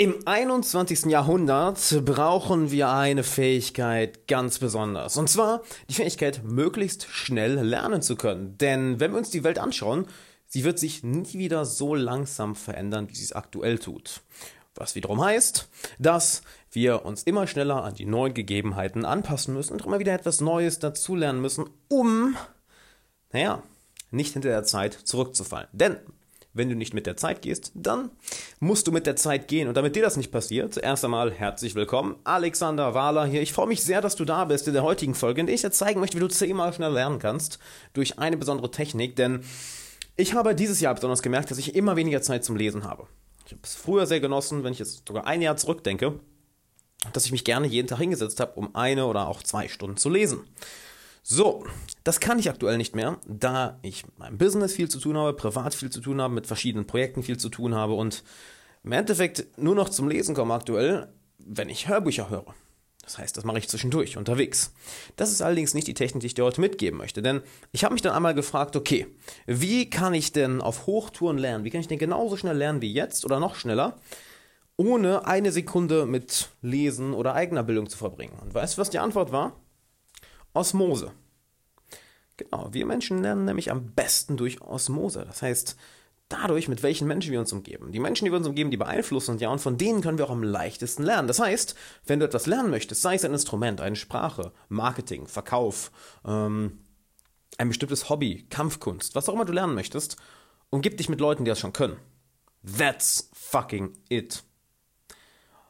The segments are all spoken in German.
Im 21. Jahrhundert brauchen wir eine Fähigkeit ganz besonders. Und zwar die Fähigkeit, möglichst schnell lernen zu können. Denn wenn wir uns die Welt anschauen, sie wird sich nie wieder so langsam verändern, wie sie es aktuell tut. Was wiederum heißt, dass wir uns immer schneller an die neuen Gegebenheiten anpassen müssen und immer wieder etwas Neues dazulernen müssen, um, naja, nicht hinter der Zeit zurückzufallen. Denn wenn du nicht mit der Zeit gehst, dann musst du mit der Zeit gehen. Und damit dir das nicht passiert, zuerst einmal herzlich willkommen. Alexander Wahler hier. Ich freue mich sehr, dass du da bist in der heutigen Folge, in der ich dir zeigen möchte, wie du zehnmal schneller lernen kannst durch eine besondere Technik. Denn ich habe dieses Jahr besonders gemerkt, dass ich immer weniger Zeit zum Lesen habe. Ich habe es früher sehr genossen, wenn ich jetzt sogar ein Jahr zurückdenke, dass ich mich gerne jeden Tag hingesetzt habe, um eine oder auch zwei Stunden zu lesen. So, das kann ich aktuell nicht mehr, da ich mit meinem Business viel zu tun habe, privat viel zu tun habe, mit verschiedenen Projekten viel zu tun habe und im Endeffekt nur noch zum Lesen komme aktuell, wenn ich Hörbücher höre. Das heißt, das mache ich zwischendurch unterwegs. Das ist allerdings nicht die Technik, die ich dir heute mitgeben möchte, denn ich habe mich dann einmal gefragt, okay, wie kann ich denn auf Hochtouren lernen? Wie kann ich denn genauso schnell lernen wie jetzt oder noch schneller, ohne eine Sekunde mit Lesen oder eigener Bildung zu verbringen? Und weißt du, was die Antwort war? Osmose. Genau, wir Menschen lernen nämlich am besten durch Osmose. Das heißt, dadurch, mit welchen Menschen wir uns umgeben. Die Menschen, die wir uns umgeben, die beeinflussen uns ja und von denen können wir auch am leichtesten lernen. Das heißt, wenn du etwas lernen möchtest, sei es ein Instrument, eine Sprache, Marketing, Verkauf, ähm, ein bestimmtes Hobby, Kampfkunst, was auch immer du lernen möchtest, umgib dich mit Leuten, die das schon können. That's fucking it.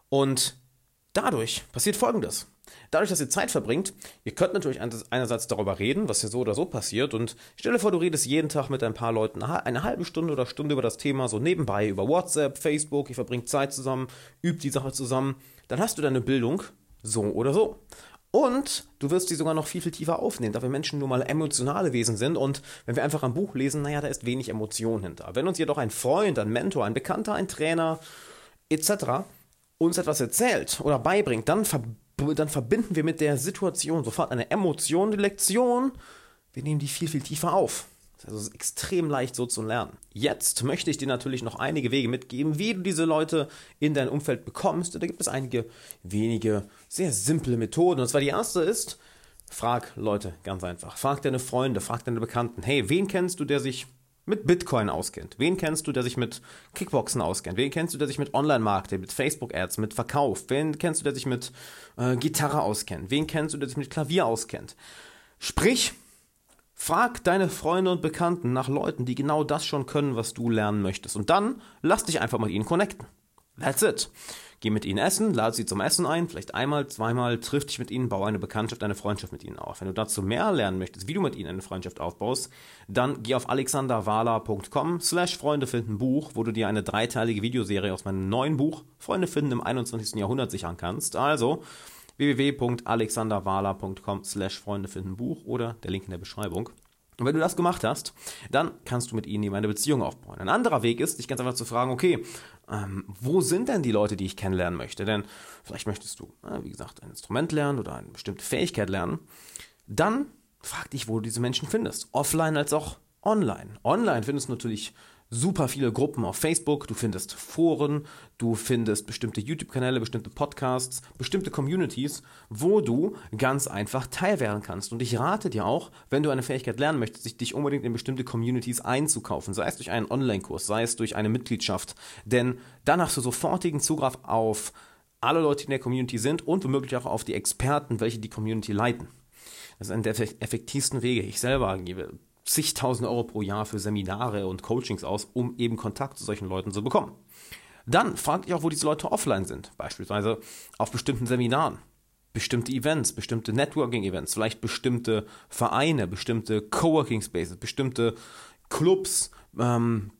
Und dadurch passiert Folgendes. Dadurch, dass ihr Zeit verbringt, ihr könnt natürlich einerseits darüber reden, was hier so oder so passiert. Und stell dir vor, du redest jeden Tag mit ein paar Leuten eine halbe Stunde oder Stunde über das Thema, so nebenbei über WhatsApp, Facebook, ihr verbringt Zeit zusammen, übt die Sache zusammen. Dann hast du deine Bildung so oder so. Und du wirst die sogar noch viel, viel tiefer aufnehmen, da wir Menschen nur mal emotionale Wesen sind und wenn wir einfach ein Buch lesen, naja, da ist wenig Emotion hinter. Wenn uns jedoch ein Freund, ein Mentor, ein Bekannter, ein Trainer etc. uns etwas erzählt oder beibringt, dann verbindet dann verbinden wir mit der Situation sofort eine Emotion, die Lektion. Wir nehmen die viel, viel tiefer auf. Also extrem leicht so zu lernen. Jetzt möchte ich dir natürlich noch einige Wege mitgeben, wie du diese Leute in dein Umfeld bekommst. Da gibt es einige wenige sehr simple Methoden. Und zwar die erste ist, frag Leute ganz einfach. Frag deine Freunde, frag deine Bekannten. Hey, wen kennst du, der sich mit Bitcoin auskennt? Wen kennst du, der sich mit Kickboxen auskennt? Wen kennst du, der sich mit Online-Marketing, mit Facebook-Ads, mit Verkauf? Wen kennst du, der sich mit äh, Gitarre auskennt? Wen kennst du, der sich mit Klavier auskennt? Sprich, frag deine Freunde und Bekannten nach Leuten, die genau das schon können, was du lernen möchtest. Und dann lass dich einfach mit ihnen connecten. That's it. Geh mit ihnen essen, lade sie zum Essen ein, vielleicht einmal, zweimal, triff dich mit ihnen, baue eine Bekanntschaft, eine Freundschaft mit ihnen auf. Wenn du dazu mehr lernen möchtest, wie du mit ihnen eine Freundschaft aufbaust, dann geh auf alexanderwala.com slash Freunde finden Buch, wo du dir eine dreiteilige Videoserie aus meinem neuen Buch Freunde finden im 21. Jahrhundert sichern kannst. Also www.alexanderwala.com slash Freunde finden Buch oder der Link in der Beschreibung. Und wenn du das gemacht hast, dann kannst du mit ihnen eben eine Beziehung aufbauen. Ein anderer Weg ist, dich ganz einfach zu fragen, okay, ähm, wo sind denn die Leute, die ich kennenlernen möchte? Denn vielleicht möchtest du, äh, wie gesagt, ein Instrument lernen oder eine bestimmte Fähigkeit lernen. Dann frag dich, wo du diese Menschen findest. Offline als auch online. Online findest du natürlich super viele Gruppen auf Facebook, du findest Foren, du findest bestimmte YouTube-Kanäle, bestimmte Podcasts, bestimmte Communities, wo du ganz einfach teilwerden kannst. Und ich rate dir auch, wenn du eine Fähigkeit lernen möchtest, dich unbedingt in bestimmte Communities einzukaufen, sei es durch einen Online-Kurs, sei es durch eine Mitgliedschaft, denn dann hast du sofortigen Zugriff auf alle Leute, die in der Community sind und womöglich auch auf die Experten, welche die Community leiten. Das ist einer der effektivsten Wege. Ich selber zigtausend Euro pro Jahr für Seminare und Coachings aus, um eben Kontakt zu solchen Leuten zu bekommen. Dann fragt dich auch, wo diese Leute offline sind. Beispielsweise auf bestimmten Seminaren, bestimmte Events, bestimmte Networking-Events, vielleicht bestimmte Vereine, bestimmte Coworking Spaces, bestimmte Clubs, ähm,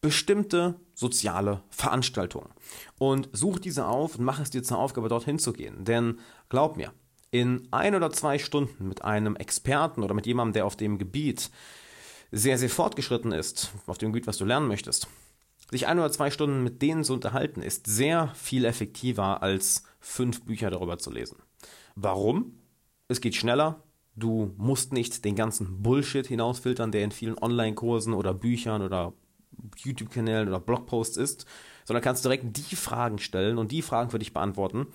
bestimmte soziale Veranstaltungen. Und such diese auf und mach es dir zur Aufgabe, dorthin zu gehen. Denn glaub mir, in ein oder zwei Stunden mit einem Experten oder mit jemandem, der auf dem Gebiet sehr, sehr fortgeschritten ist, auf dem Gebiet, was du lernen möchtest, sich ein oder zwei Stunden mit denen zu unterhalten, ist sehr viel effektiver als fünf Bücher darüber zu lesen. Warum? Es geht schneller. Du musst nicht den ganzen Bullshit hinausfiltern, der in vielen Online-Kursen oder Büchern oder YouTube-Kanälen oder Blogposts ist, sondern kannst direkt die Fragen stellen und die Fragen für dich beantworten,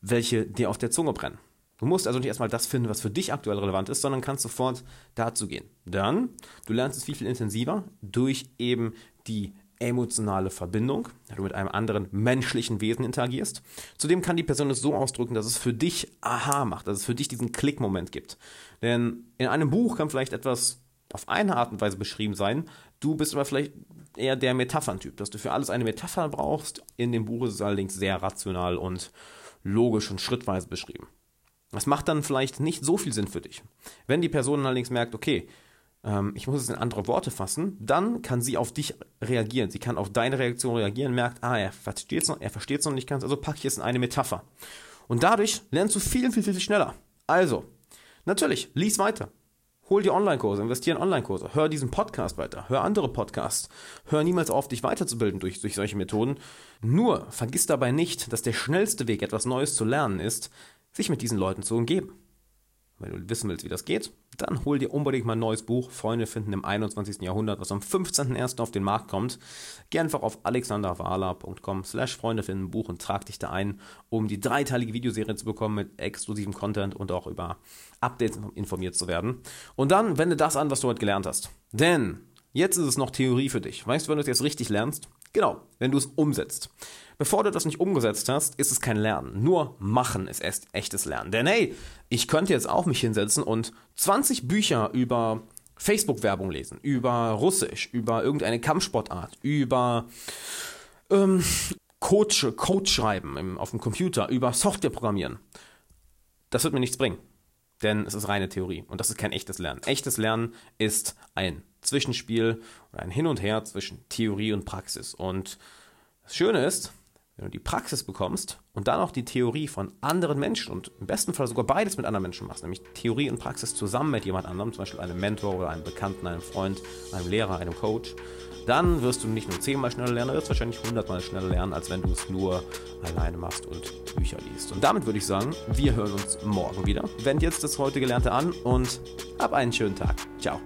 welche dir auf der Zunge brennen. Du musst also nicht erstmal das finden, was für dich aktuell relevant ist, sondern kannst sofort dazu gehen. Dann, du lernst es viel, viel intensiver durch eben die emotionale Verbindung, da du mit einem anderen menschlichen Wesen interagierst. Zudem kann die Person es so ausdrücken, dass es für dich Aha macht, dass es für dich diesen Klickmoment gibt. Denn in einem Buch kann vielleicht etwas auf eine Art und Weise beschrieben sein, du bist aber vielleicht eher der Metapherntyp, dass du für alles eine Metapher brauchst. In dem Buch ist es allerdings sehr rational und logisch und schrittweise beschrieben. Das macht dann vielleicht nicht so viel Sinn für dich. Wenn die Person allerdings merkt, okay, ähm, ich muss es in andere Worte fassen, dann kann sie auf dich reagieren. Sie kann auf deine Reaktion reagieren, merkt, ah, er versteht es noch, er versteht es noch nicht ganz, also packe ich es in eine Metapher. Und dadurch lernst du viel, viel, viel schneller. Also, natürlich, lies weiter. Hol dir Online-Kurse, investiere in Online-Kurse, hör diesen Podcast weiter, hör andere Podcasts, hör niemals auf, dich weiterzubilden durch, durch solche Methoden. Nur vergiss dabei nicht, dass der schnellste Weg, etwas Neues zu lernen, ist, sich mit diesen Leuten zu umgeben. Wenn du wissen willst, wie das geht, dann hol dir unbedingt mal ein neues Buch Freunde finden im 21. Jahrhundert, was am 15.01. auf den Markt kommt. Geh einfach auf alexanderwala.com slash Freunde finden Buch und trag dich da ein, um die dreiteilige Videoserie zu bekommen mit exklusivem Content und auch über Updates informiert zu werden. Und dann wende das an, was du heute gelernt hast. Denn jetzt ist es noch Theorie für dich. Weißt du, wenn du es jetzt richtig lernst? Genau, wenn du es umsetzt. Bevor du das nicht umgesetzt hast, ist es kein Lernen. Nur machen ist erst echtes Lernen. Denn hey, ich könnte jetzt auch mich hinsetzen und 20 Bücher über Facebook-Werbung lesen, über Russisch, über irgendeine Kampfsportart, über ähm, Coach, Code schreiben im, auf dem Computer, über Software programmieren. Das wird mir nichts bringen. Denn es ist reine Theorie und das ist kein echtes Lernen. Echtes Lernen ist ein Zwischenspiel oder ein Hin und Her zwischen Theorie und Praxis. Und das Schöne ist, wenn du die Praxis bekommst und dann auch die Theorie von anderen Menschen und im besten Fall sogar beides mit anderen Menschen machst, nämlich Theorie und Praxis zusammen mit jemand anderem, zum Beispiel einem Mentor oder einem Bekannten, einem Freund, einem Lehrer, einem Coach, dann wirst du nicht nur zehnmal schneller lernen, du wirst wahrscheinlich hundertmal schneller lernen, als wenn du es nur alleine machst und Bücher liest. Und damit würde ich sagen, wir hören uns morgen wieder. Wend jetzt das heute Gelernte an und hab einen schönen Tag. Ciao.